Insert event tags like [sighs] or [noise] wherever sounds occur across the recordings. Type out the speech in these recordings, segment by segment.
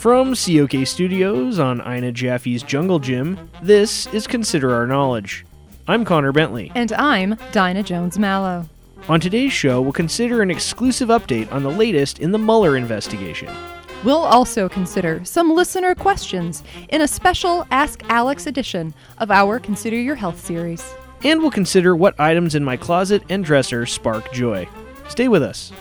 From COK Studios on Ina Jaffe's Jungle Gym, this is Consider Our Knowledge. I'm Connor Bentley. And I'm Dinah Jones Mallow. On today's show, we'll consider an exclusive update on the latest in the Mueller investigation. We'll also consider some listener questions in a special Ask Alex edition of our Consider Your Health series. And we'll consider what items in my closet and dresser spark joy. Stay with us.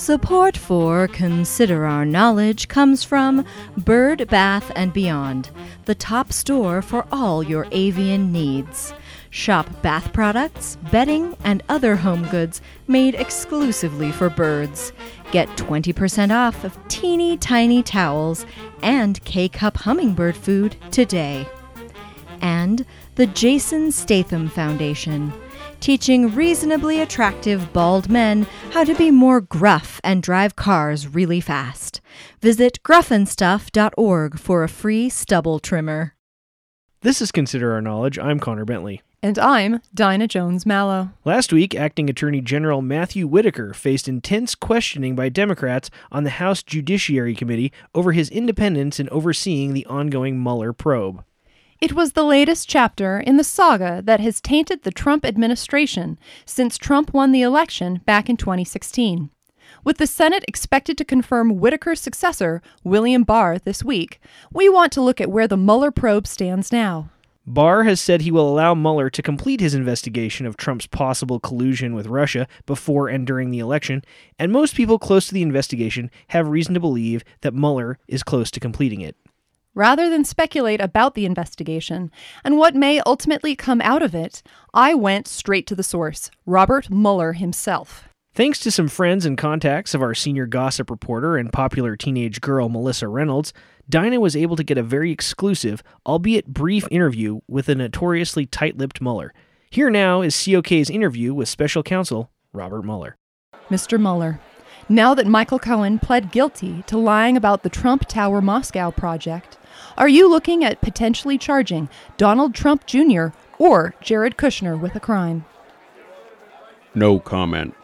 Support for Consider Our Knowledge comes from Bird Bath and Beyond, the top store for all your avian needs. Shop bath products, bedding, and other home goods made exclusively for birds. Get 20% off of teeny tiny towels and K Cup hummingbird food today. And the Jason Statham Foundation teaching reasonably attractive bald men how to be more gruff and drive cars really fast. Visit gruffandstuff.org for a free stubble trimmer. This is Consider Our Knowledge. I'm Connor Bentley. And I'm Dinah Jones Mallow. Last week, Acting Attorney General Matthew Whitaker faced intense questioning by Democrats on the House Judiciary Committee over his independence in overseeing the ongoing Mueller probe. It was the latest chapter in the saga that has tainted the Trump administration since Trump won the election back in 2016. With the Senate expected to confirm Whitaker's successor, William Barr, this week, we want to look at where the Mueller probe stands now. Barr has said he will allow Mueller to complete his investigation of Trump's possible collusion with Russia before and during the election, and most people close to the investigation have reason to believe that Mueller is close to completing it. Rather than speculate about the investigation and what may ultimately come out of it, I went straight to the source Robert Mueller himself. Thanks to some friends and contacts of our senior gossip reporter and popular teenage girl Melissa Reynolds, Dinah was able to get a very exclusive, albeit brief, interview with a notoriously tight lipped Mueller. Here now is COK's interview with special counsel Robert Mueller. Mr. Mueller, now that Michael Cohen pled guilty to lying about the Trump Tower Moscow project, are you looking at potentially charging Donald Trump Jr. or Jared Kushner with a crime? No comment.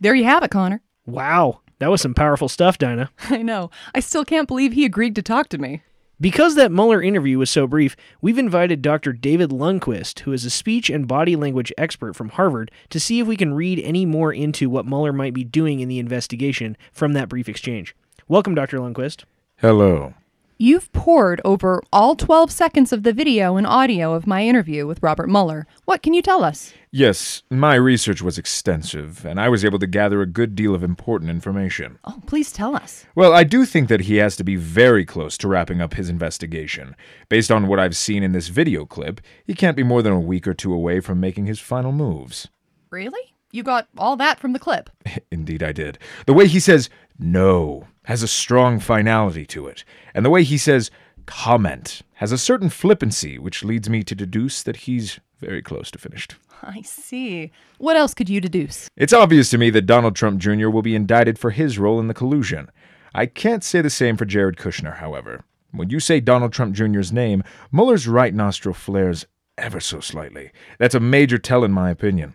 There you have it, Connor. Wow, that was some powerful stuff, Dinah. [laughs] I know. I still can't believe he agreed to talk to me. Because that Mueller interview was so brief, we've invited Dr. David Lundquist, who is a speech and body language expert from Harvard, to see if we can read any more into what Mueller might be doing in the investigation from that brief exchange. Welcome, Dr. Lundquist. Hello. You've poured over all 12 seconds of the video and audio of my interview with Robert Mueller. What can you tell us? Yes, my research was extensive, and I was able to gather a good deal of important information. Oh, please tell us. Well, I do think that he has to be very close to wrapping up his investigation. Based on what I've seen in this video clip, he can't be more than a week or two away from making his final moves. Really? You got all that from the clip? [laughs] Indeed, I did. The way he says no has a strong finality to it, and the way he says comment has a certain flippancy, which leads me to deduce that he's very close to finished. [laughs] I see. What else could you deduce? It's obvious to me that Donald Trump Jr. will be indicted for his role in the collusion. I can't say the same for Jared Kushner, however. When you say Donald Trump Jr.'s name, Mueller's right nostril flares ever so slightly. That's a major tell, in my opinion.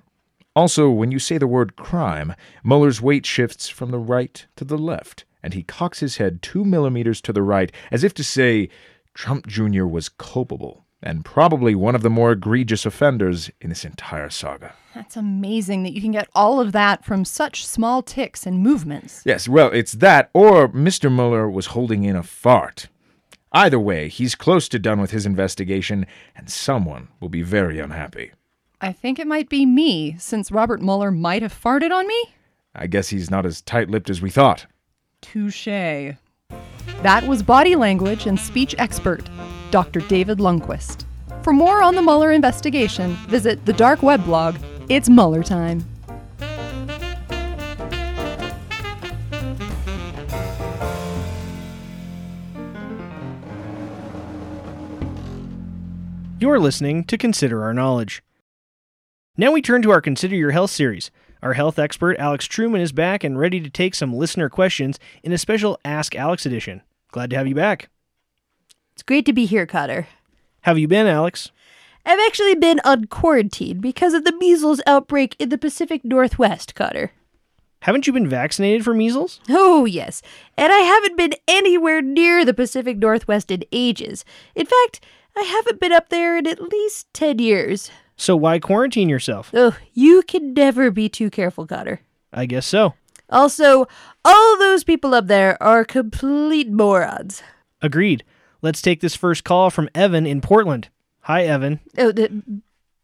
Also, when you say the word crime, Mueller's weight shifts from the right to the left, and he cocks his head two millimeters to the right, as if to say, Trump Jr. was culpable, and probably one of the more egregious offenders in this entire saga. That's amazing that you can get all of that from such small ticks and movements. Yes, well, it's that, or Mr. Mueller was holding in a fart. Either way, he's close to done with his investigation, and someone will be very unhappy. I think it might be me, since Robert Mueller might have farted on me. I guess he's not as tight lipped as we thought. Touche. That was body language and speech expert, Dr. David Lundquist. For more on the Mueller investigation, visit the dark web blog, It's Mueller Time. You're listening to Consider Our Knowledge. Now we turn to our Consider Your Health series. Our health expert, Alex Truman, is back and ready to take some listener questions in a special Ask Alex edition. Glad to have you back. It's great to be here, Cotter. Have you been, Alex? I've actually been on quarantine because of the measles outbreak in the Pacific Northwest, Cotter. Haven't you been vaccinated for measles? Oh, yes. And I haven't been anywhere near the Pacific Northwest in ages. In fact, I haven't been up there in at least 10 years. So why quarantine yourself? Oh, you can never be too careful, Cotter. I guess so. Also, all those people up there are complete morons. Agreed. Let's take this first call from Evan in Portland. Hi, Evan. Oh, th-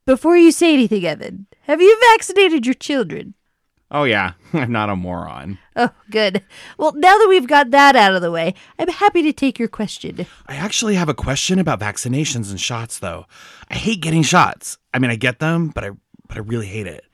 before you say anything, Evan, have you vaccinated your children? Oh, yeah, [laughs] I'm not a moron. Oh, good. Well, now that we've got that out of the way, I'm happy to take your question. I actually have a question about vaccinations and shots, though. I hate getting shots. I mean, I get them, but I but I really hate it.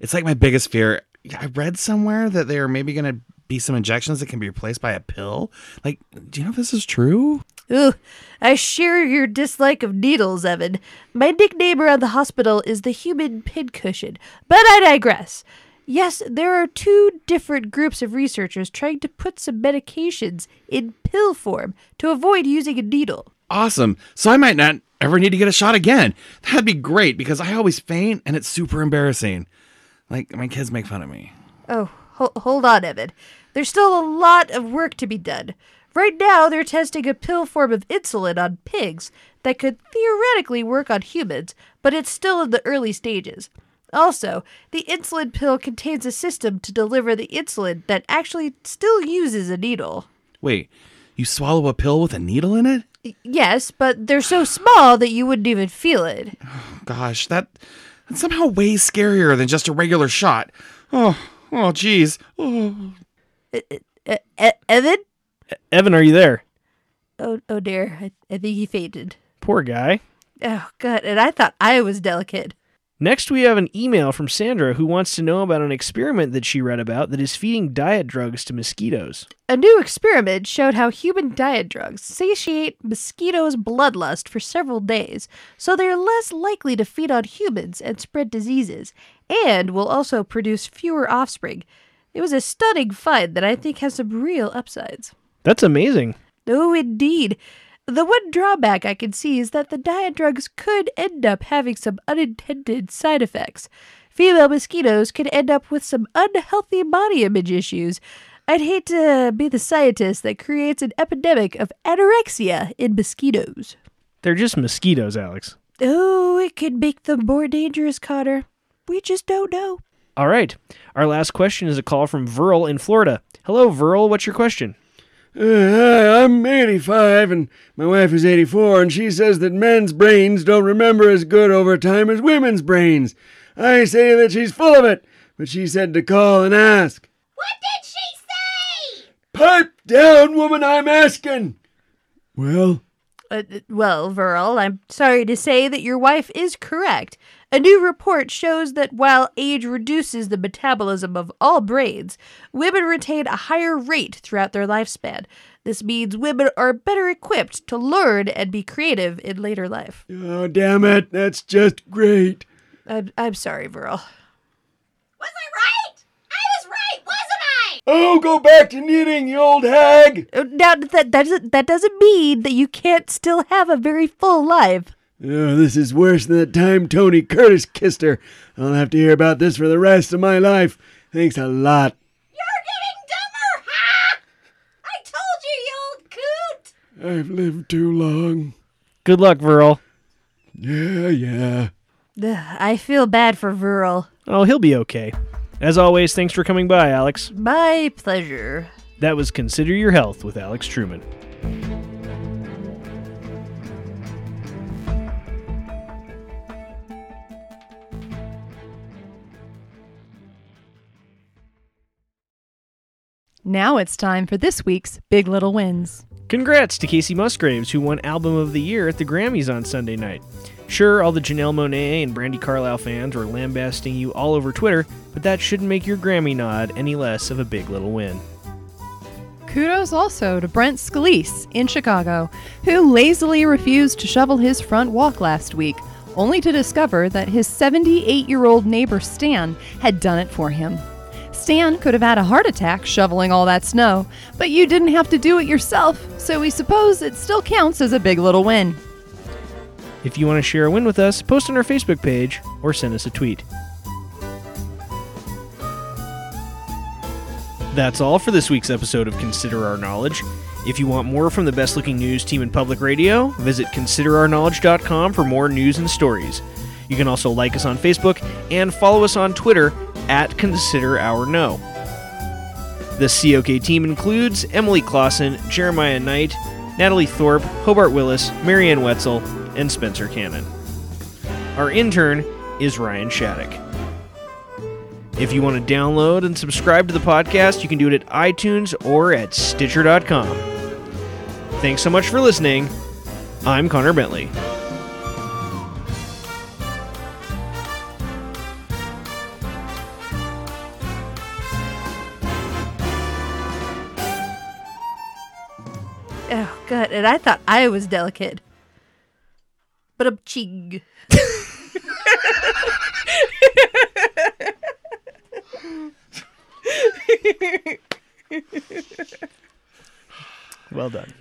It's like my biggest fear. I read somewhere that there are maybe going to be some injections that can be replaced by a pill. Like, do you know if this is true? Ooh, I share your dislike of needles, Evan. My nickname around the hospital is the human pincushion, but I digress. Yes, there are two different groups of researchers trying to put some medications in pill form to avoid using a needle. Awesome. So I might not ever need to get a shot again. That'd be great because I always faint and it's super embarrassing. Like, my kids make fun of me. Oh, ho- hold on, Evan. There's still a lot of work to be done. Right now, they're testing a pill form of insulin on pigs that could theoretically work on humans, but it's still in the early stages. Also, the insulin pill contains a system to deliver the insulin that actually still uses a needle. Wait, you swallow a pill with a needle in it? Yes, but they're so small that you wouldn't even feel it. Oh, [sighs] Gosh, that that's somehow way scarier than just a regular shot. Oh, oh, geez. Oh. E- E- Evan? Evan, are you there? Oh, oh dear. I, I think he fainted. Poor guy. Oh, God. And I thought I was delicate. Next, we have an email from Sandra who wants to know about an experiment that she read about that is feeding diet drugs to mosquitoes. A new experiment showed how human diet drugs satiate mosquitoes' bloodlust for several days, so they're less likely to feed on humans and spread diseases, and will also produce fewer offspring. It was a stunning find that I think has some real upsides. That's amazing. Oh, indeed. The one drawback I can see is that the diet drugs could end up having some unintended side effects. Female mosquitoes could end up with some unhealthy body image issues. I'd hate to be the scientist that creates an epidemic of anorexia in mosquitoes. They're just mosquitoes, Alex. Oh, it could make them more dangerous, Connor. We just don't know. All right. Our last question is a call from Verl in Florida. Hello, Verl. What's your question? Uh, I'm 85 and my wife is 84, and she says that men's brains don't remember as good over time as women's brains. I say that she's full of it, but she said to call and ask. What did she say? Pipe down, woman, I'm asking. Well, Uh, well, Verl, I'm sorry to say that your wife is correct. A new report shows that while age reduces the metabolism of all brains, women retain a higher rate throughout their lifespan. This means women are better equipped to learn and be creative in later life. oh, damn it, that's just great. I'm, I'm sorry, Verl. Was I right? I was right, wasn't I? Oh, go back to knitting, you old hag. Uh, Now, that, that, doesn't, that doesn't mean that you can't still have a very full life. Oh, this is worse than that time Tony Curtis kissed her. I'll have to hear about this for the rest of my life. Thanks a lot. You're getting dumber, ha! I told you, you old coot! I've lived too long. Good luck, Verl. Yeah, yeah. Ugh, I feel bad for Verl. Oh, he'll be okay. As always, thanks for coming by, Alex. My pleasure. That was Consider Your Health with Alex Truman. Now it's time for this week's Big Little Wins. Congrats to Kacey Musgraves, who won Album of the Year at the Grammys on Sunday night. Sure, all the Janelle Monáe and Brandi Carlile fans were lambasting you all over Twitter, but that shouldn't make your Grammy nod any less of a big little win. Kudos also to Brent Scalise in Chicago, who lazily refused to shovel his front walk last week, only to discover that his 78 year old neighbor Stan had done it for him. Stan could have had a heart attack shoveling all that snow, but you didn't have to do it yourself, so we suppose it still counts as a big little win. If you want to share a win with us, post on our Facebook page or send us a tweet. That's all for this week's episode of Consider Our Knowledge. If you want more from the best looking news team in public radio, visit considerourknowledge.com for more news and stories. You can also like us on Facebook and follow us on Twitter at Consider Our No. The COK team includes Emily Clausen, Jeremiah Knight, Natalie Thorpe, Hobart Willis, Marianne Wetzel, and Spencer Cannon. Our intern is Ryan Shattuck. If you want to download and subscribe to the podcast, you can do it at iTunes or at Stitcher.com. Thanks so much for listening. I'm Connor Bentley. Oh, God. And I thought I was delicate. But a ching. Well done.